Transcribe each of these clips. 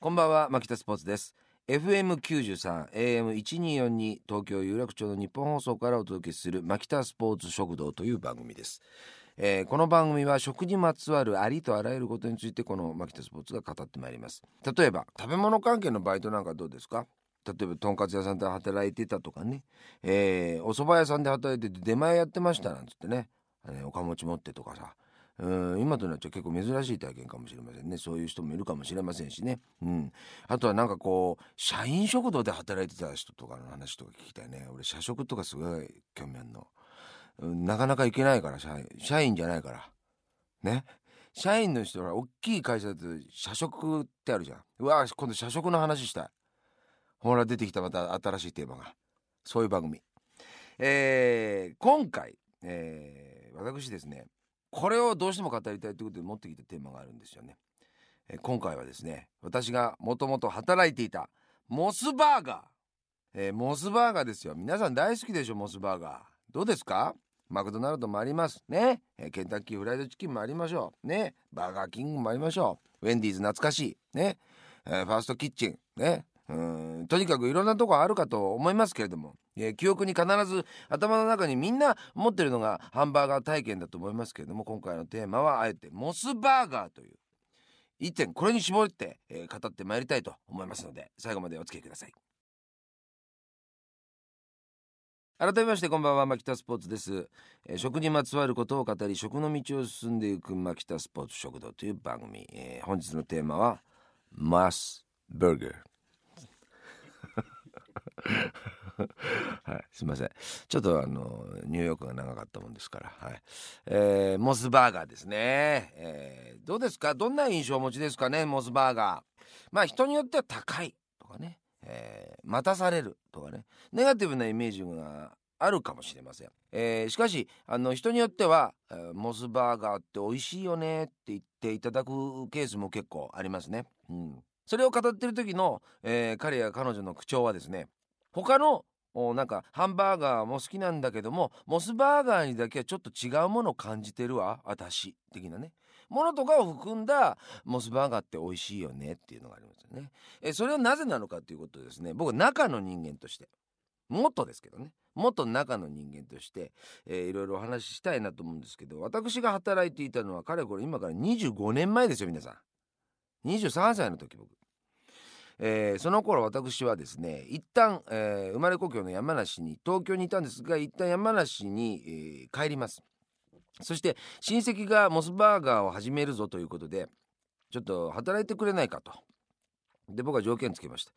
こんばんは牧田スポーツです。FM93 AM1242 東京有楽町の日本放送からお届けする牧田スポーツ食堂という番組です、えーこの番組は食にまつわるありとあらゆることについてこの牧田スポーツが語ってまいります。例えば食べ物関係のバイトなんかどうですか？例えばとんかつ屋さんで働いてたとかね、えーお蕎麦屋さんで働いてて出前やってましたなんつってね。あのおかもち持ってとかさ。うん今となっちゃ結構珍しい体験かもしれませんね。そういう人もいるかもしれませんしね、うん、あとはなんかこう社員食堂で働いてた人とかの話とか聞きたいね。俺社食とかすごい興味あるの、うん、なかなか行けないから社員社員じゃないから。ね？社員の人は大きい会社だと社食ってあるじゃん。うわ今度社食の話したい。ほら出てきたまた新しいテーマが。そういう番組。えー今回、えー私ですねこれをどうしても語りたいということで持ってきたテーマがあるんですよね、えー今回はですね私がもともと働いていたモスバーガー、えーモスバーガーですよ。皆さん大好きでしょモスバーガー。どうですか？マクドナルドもあります。ね、えーケンタッキーフライドチキンもありましょう。ね。バーガーキングもありましょう。ウェンディーズ懐かしい。ね、えーファーストキッチン。ね。うん。とにかくいろんなとこあるかと思いますけれども、えー記憶に必ず頭の中にみんな持ってるのがハンバーガー体験だと思いますけれども今回のテーマはあえてモスバーガーという。一点これに絞って、えー語ってまいりたいと思いますので最後までお付き合いください。改めましてこんばんは牧田スポーツです、えー食にまつわることを語り食の道を進んでいく牧田スポーツ食堂という番組、えー本日のテーマはマスバーガー。はい、すみません。ちょっとあのニューヨークが長かったもんですから、はい。えーモスバーガーですね。えーどうですか？どんな印象をお持ちですかね、モスバーガー。まあ人によっては高いとかね、えー待たされるとかね、ネガティブなイメージがあるかもしれません。えーしかしあの人によっては、えーモスバーガーって美味しいよねって言っていただくケースも結構ありますね。うん。それを語ってる時の、えー彼や彼女の口調はですね他のおなんかハンバーガーも好きなんだけどもモスバーガーにだけはちょっと違うものを感じてるわ私的なね。ものとかを含んだモスバーガーって美味しいよねっていうのがありますよね。えそれはなぜなのかということですね僕中の人間としてもっとですけどね。もっと中の人間として、えーいろいろお話ししたいなと思うんですけど私が働いていたのはかれこれ今から25年前ですよ皆さん。23歳の時僕。えーその頃私はですね一旦、えー生まれ故郷の山梨に東京にいたんですが一旦山梨に、えー帰ります。そして親戚がモスバーガーを始めるぞということでちょっと働いてくれないかと。で僕は条件つけました、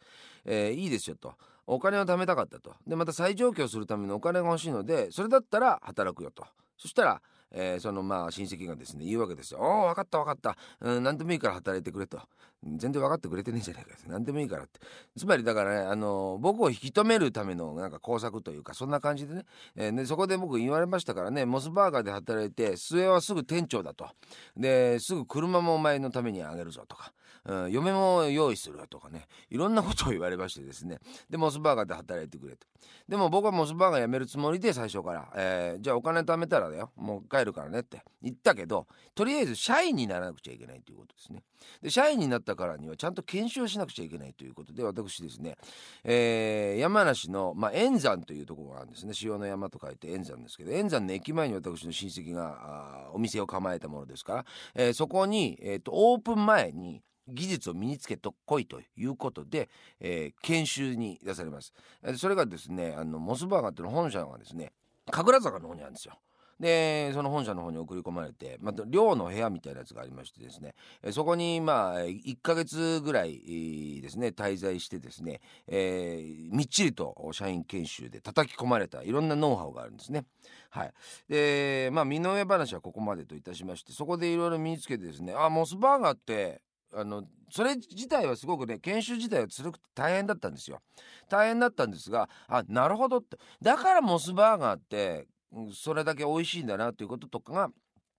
えーいいですよと。お金を貯めたかったと。でまた再上京するためのお金が欲しいのでそれだったら働くよと。そしたら、えーそのまあ親戚がですね言うわけですよ「おお分かった分かった、うん、何でもいいから働いてくれ」と。全然分かってくれてねえじゃないか何でもいいからって。つまりだからねあの僕を引き止めるためのなんか工作というかそんな感じでね,、えーねそこで僕言われましたからねモスバーガーで働いて末はすぐ店長だと。ですぐ車もお前のためにあげるぞとか、うん、嫁も用意するよとかねいろんなことを言われましてですね。でモスバーガーで働いてくれと。でも僕はモスバーガー辞めるつもりで最初から、えーじゃあお金貯めたらだよ。もう帰るからねって。言ったけどとりあえず社員にならなくちゃいけないということですね。で社員になったからにはちゃんと研修をしなくちゃいけないということで私ですね、えー山梨の、まあ、円山というところがあるんですね。塩の山と書いて円山ですけど円山の駅前に私の親戚がお店を構えたものですから、えーそこに、えーとオープン前に技術を身につけとこいということで、えー研修に出されます。それがですねあのモスバーガーっていうの本社がですね神楽坂の方にあるんですよ。でその本社の方に送り込まれてまた寮の部屋みたいなやつがありましてですねそこにまあ1ヶ月ぐらいですね滞在してですね、えーみっちりと社員研修で叩き込まれたいろんなノウハウがあるんですね。はい、でまあ身の上話はここまでといたしましてそこでいろいろ身につけてですねあモスバーガーってあのそれ自体はすごくね研修自体はつらくて大変だったんですよ。大変だったんですがあなるほどって。だからモスバーガーってそれだけ美味しいんだなということとかが、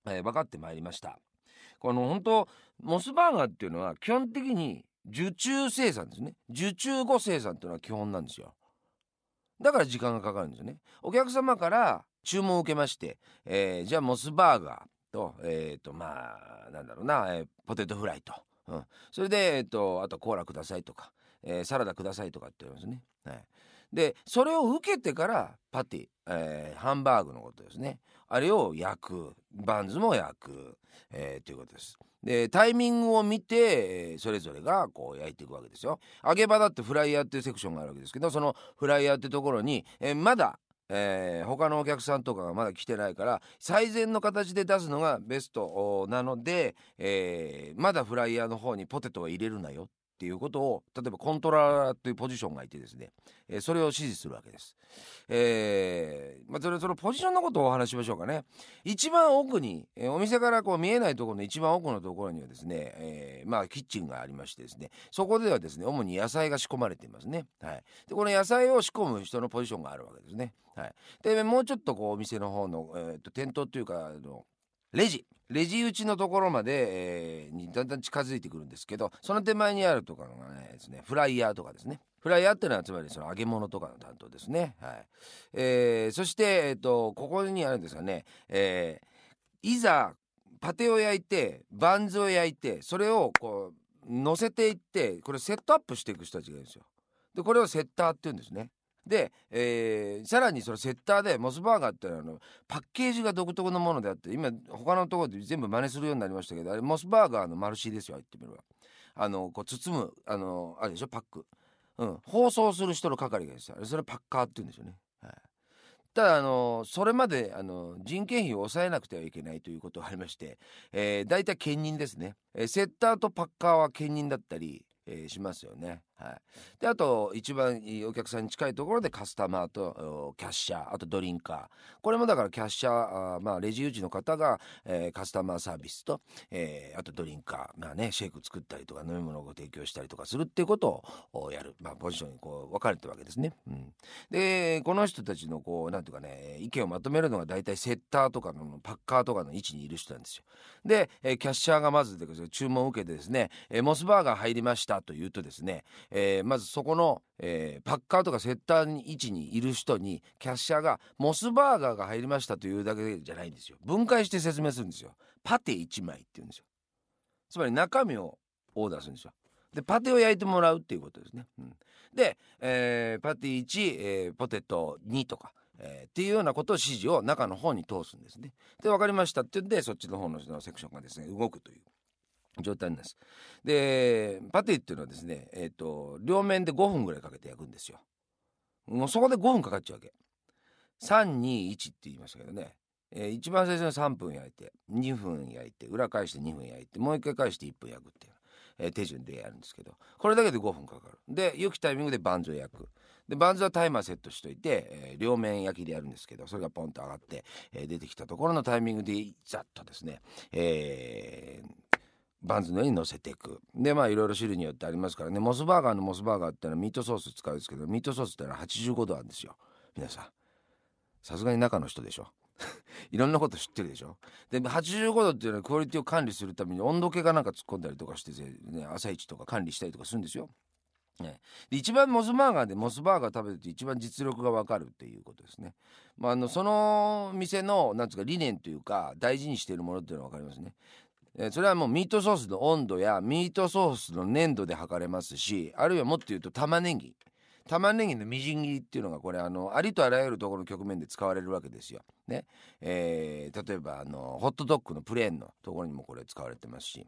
えー分かってまいりました。この本当モスバーガーっていうのは基本的に受注生産ですね。受注後生産っていうのは基本なんですよ。だから時間がかかるんですよね。お客様から注文を受けまして、えーじゃあモスバーガーとえっ、とまあなんだろうな、えーポテトフライと。うん、それで、えっと、あとコーラくださいとか、えー、サラダくださいとかって言われますね。はい、でそれを受けてからパティ、えー、ハンバーグのことですねあれを焼くバンズも焼く、えー、ということです。でタイミングを見てそれぞれがこう焼いていくわけですよ。揚げ場だってフライヤーっていうセクションがあるわけですけどそのフライヤーってところに、えー、まだえー、他のお客さんとかがまだ来てないから最善の形で出すのがベストなので、えー、まだフライヤーの方にポテトは入れるなよ。っていうことを例えばコントローラーというポジションがいてですね、えー、それを指示するわけです。えー、まあ、それそのポジションのことをお話しましょうかね。一番奥に、えー、お店からこう見えないところの一番奥のところにはですね、えー、まあキッチンがありましてですねそこではですね主に野菜が仕込まれていますね。はい、でこの野菜を仕込む人のポジションがあるわけですね。はい、でもうちょっとこうお店の方の、えーと、店頭というかあのレジレジ打ちのところまで、えー、にだんだん近づいてくるんですけどその手前にあるとかがねですねフライヤーとかですね。フライヤーっていうのはつまりその揚げ物とかの担当ですね。はい。えー、そして、えーと、ここにあるんですがね、えー、いざパテを焼いてバンズを焼いてそれをこう乗せていってこれセットアップしていく人たちがいるんですよ。でこれをセッターって言うんですね。で、えー、さらにそのセッターでモスバーガーってあのパッケージが独特のものであって今他のところで全部真似するようになりましたけどあれモスバーガーのマルシーですよ言ってみれば。あのこう包むあのあれでしょパック、うん、包装する人の係がですよ。それパッカーって言うんですよね、はい、ただあのそれまであの人件費を抑えなくてはいけないということがありまして、えー、大体兼任ですね、えー、セッターとパッカーは兼任だったりえー、しますよね。はい、であと一番お客さんに近いところでカスタマーとキャッシャーあとドリンカーこれもだからキャッシャーあまあレジ打ちの方が、えー、カスタマーサービスと、えー、あとドリンカーまあねシェイク作ったりとか飲み物をご提供したりとかするっていうことをやる、まあ、ポジションにこう分かれてるわけですね。うん、でこの人たちのこうなんていうかね意見をまとめるのが大体セッターとかのパッカーとかの位置にいる人なんですよ。で、えー、キャッシャーがまずで注文を受けてですね、え、モスバーガー入りましたというとですね、えー、まずそこの、えー、パッカーとかセッターに位置にいる人にキャッシャーがモスバーガーが入りましたというだけじゃないんですよ。分解して説明するんですよ。パテ1枚って言うんですよ。つまり中身をオーダーするんですよでパテを焼いてもらうっていうことですね、うん、で、えー、パテ1、えー、ポテト2とかえー、っていうようなことを指示を中の方に通すんですね。で分かりましたって言ってそっちの方のセクションがですね動くという。状態なんです。でパティっていうのはですね、えーと、両面で5分ぐらいかけて焼くんですよ。もうそこで5分かかっちゃうわけ。321って言いましたけどね、えー、一番最初に3分焼いて2分焼いて裏返して2分焼いてもう一回返して1分焼くっていう、えー、手順でやるんですけどこれだけで5分かかる。で良きタイミングでバンズを焼く。でバンズはタイマーセットしといて、えー、両面焼きでやるんですけどそれがポンと上がって、えー、出てきたところのタイミングでざっとですね、えー、バンズの上に乗せていく。でまあいろいろ種類によってありますからね。モスバーガーのモスバーガーってのはミートソース使うんですけどミートソースってのは85度あるんですよ。皆さん。さすがに中の人でしょ。いろんなこと知ってるでしょ。で85度っていうのはクオリティを管理するために温度計がなんか突っ込んだりとかして、ね、朝一とか管理したりとかするんですよ。ね、で一番モスバーガーでモスバーガー食べると一番実力が分かるっていうことですね。まあ、あのその店のなんつうか理念というか大事にしているものっていうのは分かりますね。えそれはもうミートソースの温度やミートソースの粘度で測れますしあるいはもっと言うと玉ねぎ玉ねぎのみじん切りっていうのがこれあのありとあらゆるところの局面で使われるわけですよ。ねえー、例えばあのホットドッグのプレーンのところにもこれ使われてますし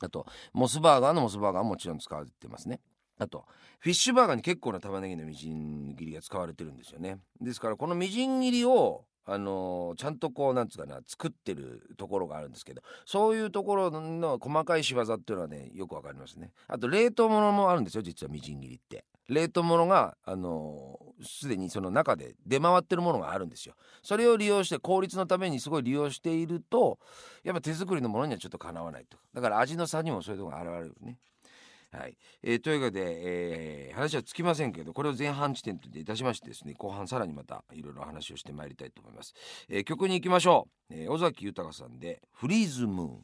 あとモスバーガーのモスバーガーももちろん使われてますね。あとフィッシュバーガーに結構な玉ねぎのみじん切りが使われてるんですよね。ですからこのみじん切りをあの、ちゃんとこうなんつうかな作ってるところがあるんですけどそういうところの細かい仕業っていうのはねよくわかりますね。あと冷凍物もあるんですよ実はみじん切りって。冷凍物があのす、でにその中で出回ってるものがあるんですよ。それを利用して効率のためにすごい利用しているとやっぱ手作りのものにはちょっとかなわないとだから味の差にもそういうとこが現れるね。はい、えー、というわけで、えー、話はつきませんけどこれを前半地点といたしましてですね後半さらにまたいろいろ話をしてまいりたいと思います、えー、曲に行きましょう、えー、尾崎豊さんで「フリーズムーン」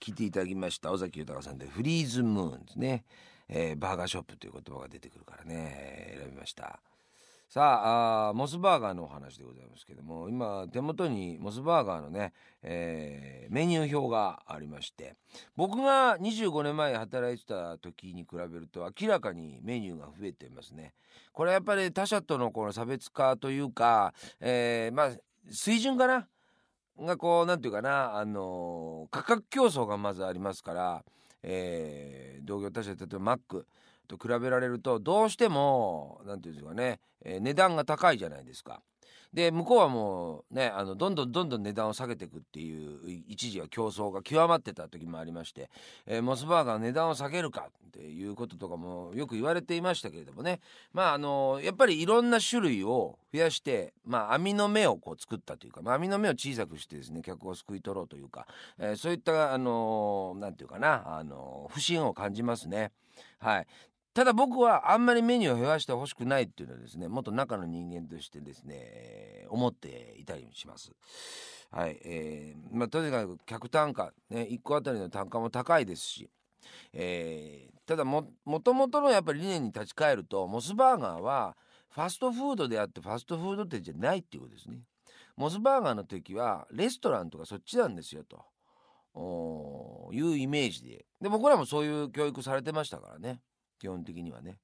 聞いていただきました尾崎豊さんで「フリーズムーン」ですね、えー、バーガーショップという言葉が出てくるからね。選びました。さあモスバーガーのお話でございますけども今手元にモスバーガーのね、えー、メニュー表がありまして僕が25年前働いてた時に比べると明らかにメニューが増えてますね。これやっぱり他社とのこの差別化というか、えー、まあ水準かな？がこうなんていうかなあのー、価格競争がまずありますから、えー、同業他社例えばマックと比べられるとどうしても何て言うんですかね、えー、値段が高いじゃないですか。で向こうはもうねあのどんどんどんどん値段を下げていくっていう一時は競争が極まってた時もありまして、えー、モスバーガー値段を下げるかっていうこととかもよく言われていましたけれどもねまああのやっぱりいろんな種類を増やしてまあ網の目をこう作ったというか、まあ、網の目を小さくしてですね客を救い取ろうというか、えー、そういったあのなんていうかなあの不審を感じますね。はい、ただ僕はあんまりメニューを減らしてほしくないっていうのはですねもっと中の人間としてですね、思っていたりします。はい、えー、まあとにかく客単価ね1個あたりの単価も高いですし、えー、ただももともとのやっぱり理念に立ち返るとモスバーガーはファストフードであってファストフード店じゃないっていうことですね。モスバーガーの時はレストランとかそっちなんですよというイメージでで僕らもそういう教育されてましたからね。基本的にはね。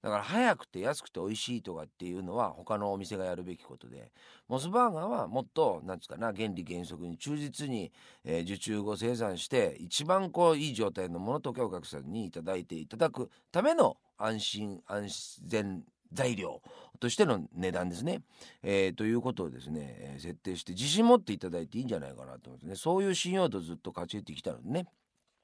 だから早くて安くて美味しいとかっていうのは他のお店がやるべきことで。モスバーガーはもっとなんつうかな原理原則に忠実に、えー、受注後生産して一番こういい状態のものとお客さんに頂いていただくための安心安全材料としての値段ですね、えー、ということをですね、えー、設定して自信持っていただいていいんじゃないかなと思ってね。そういう信用度ずっと勝ち得てきたのでね。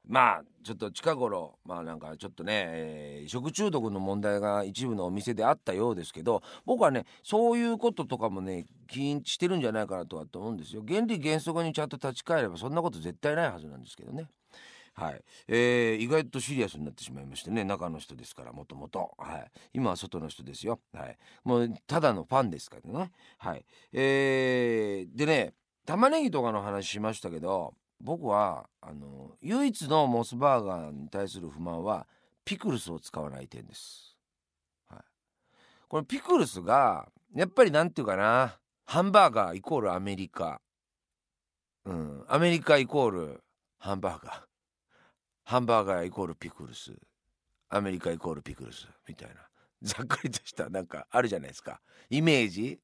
まあちょっと近頃まあなんかちょっとね、えー、食中毒の問題が一部のお店であったようですけど僕はねそういうこととかもね起因してるんじゃないかなとはと思うんですよ。原理原則にちゃんと立ち返ればそんなこと絶対ないはずなんですけどね。はい、えー、意外とシリアスになってしまいましてね中の人ですからもともと。はい。今は外の人ですよ。はい。もうただのファンですからね。はい。えー、でね玉ねぎとかの話しましたけど僕はあの唯一のモスバーガーに対する不満はピクルスを使わない点です。はい、これピクルスがやっぱりなんていうかなハンバーガーイコールアメリカ、うん、アメリカイコールハンバーガー。ハンバーガーイコールピクルス。アメリカイコールピクルス。みたいな。ざっくりとしたなんかあるじゃないですか。イメージ。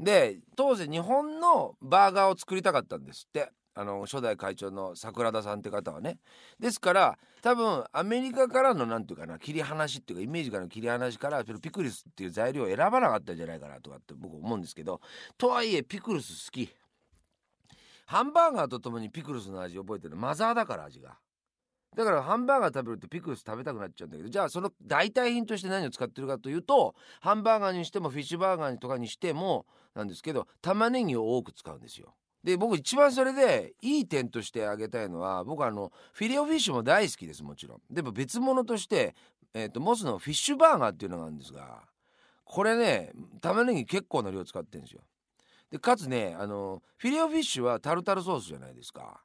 で当時日本のバーガーを作りたかったんですって。あの初代会長の桜田さんって方はね。ですから多分アメリカからの何て言うかな切り離しっていうかイメージからの切り離しからピクルスっていう材料を選ばなかったんじゃないかなとかって僕思うんですけどとはいえピクルス好き。ハンバーガーとともにピクルスの味覚えてるマザーだから味が。だからハンバーガー食べるとピクルス食べたくなっちゃうんだけどじゃあその代替品として何を使ってるかというとハンバーガーにしてもフィッシュバーガーとかにしてもなんですけど玉ねぎを多く使うんですよ。で僕一番それでいい点として挙げたいのは僕あのフィレオフィッシュも大好きですもちろん。でも別物として、えーと、モスのフィッシュバーガーっていうのがあるんですがこれね玉ねぎ結構な量使ってるんですよ。でかつねあのフィレオフィッシュはタルタルソースじゃないですか。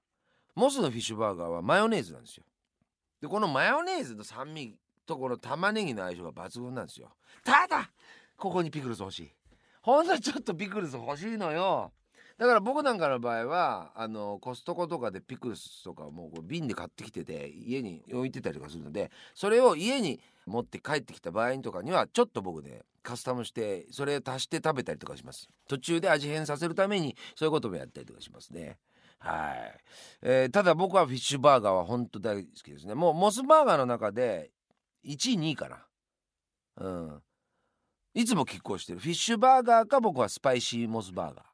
モスのフィッシュバーガーはマヨネーズなんですよ。でこのマヨネーズの酸味とこの玉ねぎの相性が抜群なんですよ。ただここにピクルス欲しい。ほんとちょっとピクルス欲しいのよ。だから僕なんかの場合はあのコストコとかでピクルスとかもう瓶で買ってきてて家に置いてたりとかするのでそれを家に持って帰ってきた場合とかにはちょっと僕ねカスタムしてそれ足して食べたりとかします。途中で味変させるためにそういうこともやったりとかしますね。はい、えー、ただ僕はフィッシュバーガーは本当大好きですね。もうモスバーガーの中で1位2位かな。うん。いつも拮抗してる。フィッシュバーガーか僕はスパイシーモスバーガー。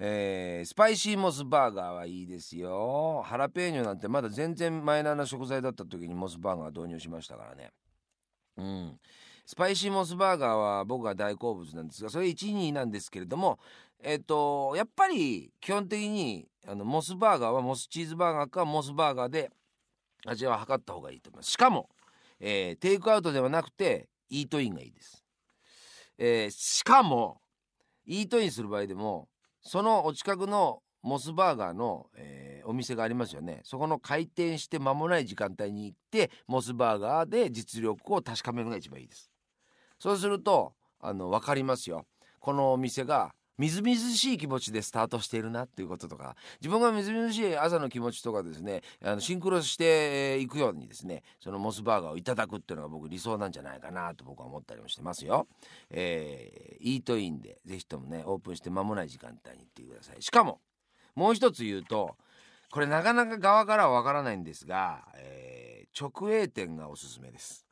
えー、スパイシーモスバーガーはいいですよ。ハラペーニョなんてまだ全然マイナーな食材だった時にモスバーガー導入しましたからね。うん。スパイシーモスバーガーは僕が大好物なんですがそれ1位なんですけれどもえっ、とやっぱり基本的にあのモスバーガーはモスチーズバーガーかモスバーガーで味は測った方がいいと思います。しかも、えー、テイクアウトではなくてイートインがいいです、え、しかもイートインする場合でもそのお近くのモスバーガーの、えー、お店がありますよね。そこの開店して間もない時間帯に行ってモスバーガーで実力を確かめるのが一番いいです。そうするとあの分かりますよ。このお店がみずみずしい気持ちでスタートしているなっていうこととか自分がみずみずしい朝の気持ちとかですねあのシンクロしていくようにですねそのモスバーガーをいただくっていうのが僕理想なんじゃないかなと僕は思ったりもしてますよ。えー、イートインでぜひともねオープンして間もない時間帯に行ってください。しかももう一つ言うとこれなかなか側からはわからないんですが、えー、直営店がおすすめです。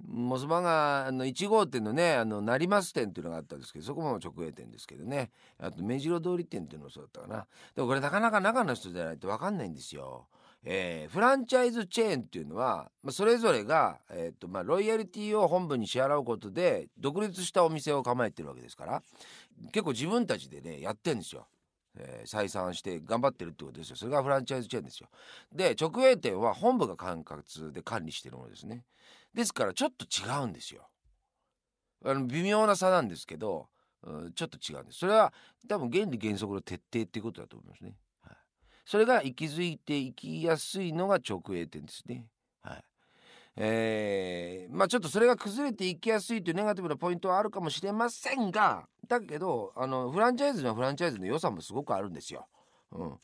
モスバーガーの1号店のねあの成増店っていうのがあったんですけどそこも直営店ですけどね。あと目白通り店っていうのもそうだったかな。でもこれなかなか中の人じゃないと分かんないんですよ。えー、フランチャイズチェーンっていうのは、まあ、それぞれが、えーとまあ、ロイヤリティを本部に支払うことで独立したお店を構えてるわけですから結構自分たちでねやってるんですよ。えー、採算して頑張ってるってことですよ。それがフランチャイズチェーンですよ。で直営店は本部が管轄で管理してるものですね。ですからちょっと違うんですよ。あの微妙な差なんですけど、うん、ちょっと違うんです。それは多分原理原則の徹底っていうことだと思いますね、はい、それが息づいていきやすいのが直営店ですね。はい。えー、まあちょっとそれが崩れていきやすいというネガティブなポイントはあるかもしれませんがだけどあのフランチャイズのフランチャイズの良さもすごくあるんですよ。うん。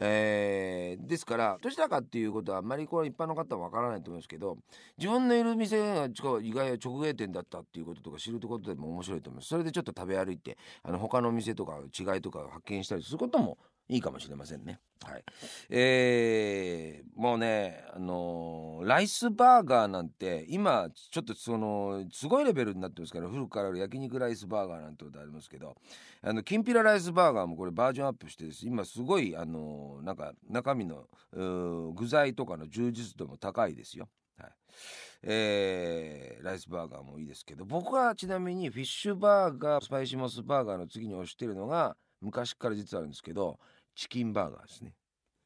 えー、ですからどちらかっていうことはあんまりこれ一般の方はわからないと思いますけど自分のいる店が意外は直営店だったっていうこととか知るってことでも面白いと思います。それでちょっと食べ歩いてあの他の店とか違いとかを発見したりすることもいいかもしれませんね。はい。えー、もうね、あのー、ライスバーガーなんて、今、ちょっとその、すごいレベルになってますから、古くからある焼肉ライスバーガーなんてことありますけど、あの、きんぴらライスバーガーもこれバージョンアップしてです、今すごい、あのー、なんか、中身の、具材とかの充実度も高いですよ。はい。えー、ライスバーガーもいいですけど、僕はちなみにフィッシュバーガー、スパイシモスバーガーの次に推してるのが、昔から実はあるんですけど、チキンバーガーですね。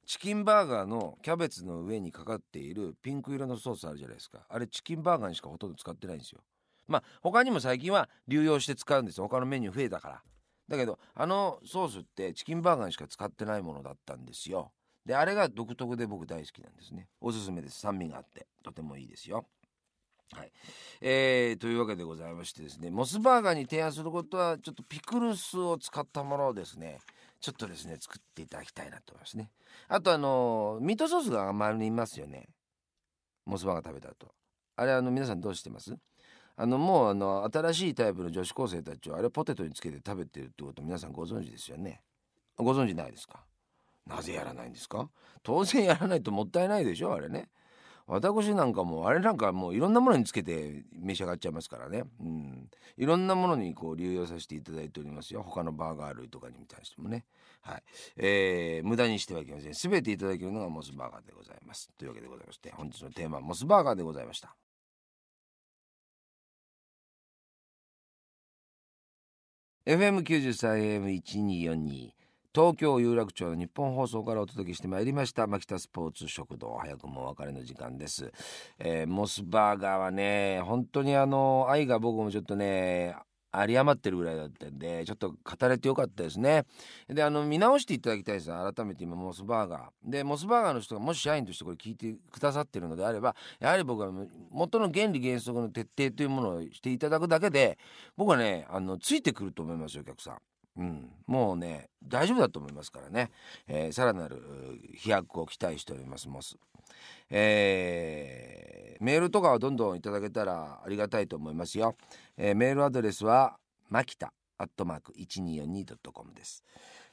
チキンバーガーのキャベツの上にかかっているピンク色のソースあるじゃないですか。あれチキンバーガーにしかほとんど使ってないんですよ。まあ他にも最近は流用して使うんですよ。他のメニュー増えたから。だけどあのソースってチキンバーガーにしか使ってないものだったんですよ。であれが独特で僕大好きなんですね。おすすめです。酸味があって。とてもいいですよ。はい、えー、というわけでございましてですね。モスバーガーに提案することはちょっとピクルスを使ったものをですね。ちょっとですね作っていただきたいなと思いますね。あとあのミートソースが周りにいますよね。モスバーガー食べた後。あれあの皆さんどうしてます？あのもうあの新しいタイプの女子高生たちはあれポテトにつけて食べてるってこと皆さんご存知ですよね。ご存知ないですか？なぜやらないんですか？当然やらないともったいないでしょあれね。私なんかもうあれなんかもういろんなものにつけて召し上がっちゃいますからね、うん、いろんなものにこう流用させていただいておりますよ。他のバーガー類とかに対してもね。はい、えー、無駄にしてはいけません。全ていただけるのがモスバーガーでございます。というわけでございまして本日のテーマはモスバーガーでございました。FM93AM1242 東京有楽町の日本放送からお届けしてまいりました。牧田スポーツ食堂早くもお別れの時間です、えー、モスバーガーはね本当にあの愛が僕もちょっとね有り余ってるぐらいだったんでちょっと語れてよかったですね。であの見直していただきたいです。改めて今モスバーガー。でモスバーガーの人がもし社員としてこれ聞いてくださってるのであればやはり僕は元の原理原則の徹底というものをしていただくだけで僕はねあのついてくると思いますよお客さん。うん、もうね大丈夫だと思いますからね、えー、さらなる飛躍を期待しておりますモス、えー、メールとかはどんどんいただけたらありがたいと思いますよ、えー、メールアドレスはマキタアットマーク 1242.com です、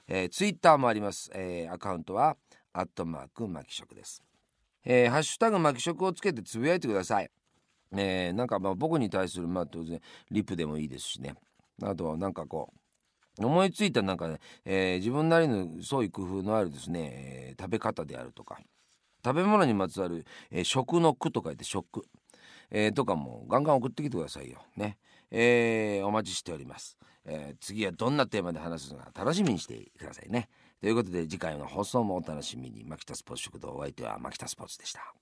えー、ツイッターもあります、えー、アカウントはアットマークマキ食です、えー、ハッシュタグマキ食をつけてつぶやいてください。えー、なんかまあ僕に対するまあ当然リプでもいいですしね。あとはなんかこう思いついたなんかね、えー、自分なりの創意工夫のあるですね、えー、食べ方であるとか食べ物にまつわる、えー、食の句と書いて食、えー、とかもガンガン送ってきてくださいよ。ね、えー、お待ちしております、えー、次はどんなテーマで話すのか楽しみにしてくださいね。ということで次回の放送もお楽しみに。牧田スポーツ食堂お相手は牧田スポーツでした。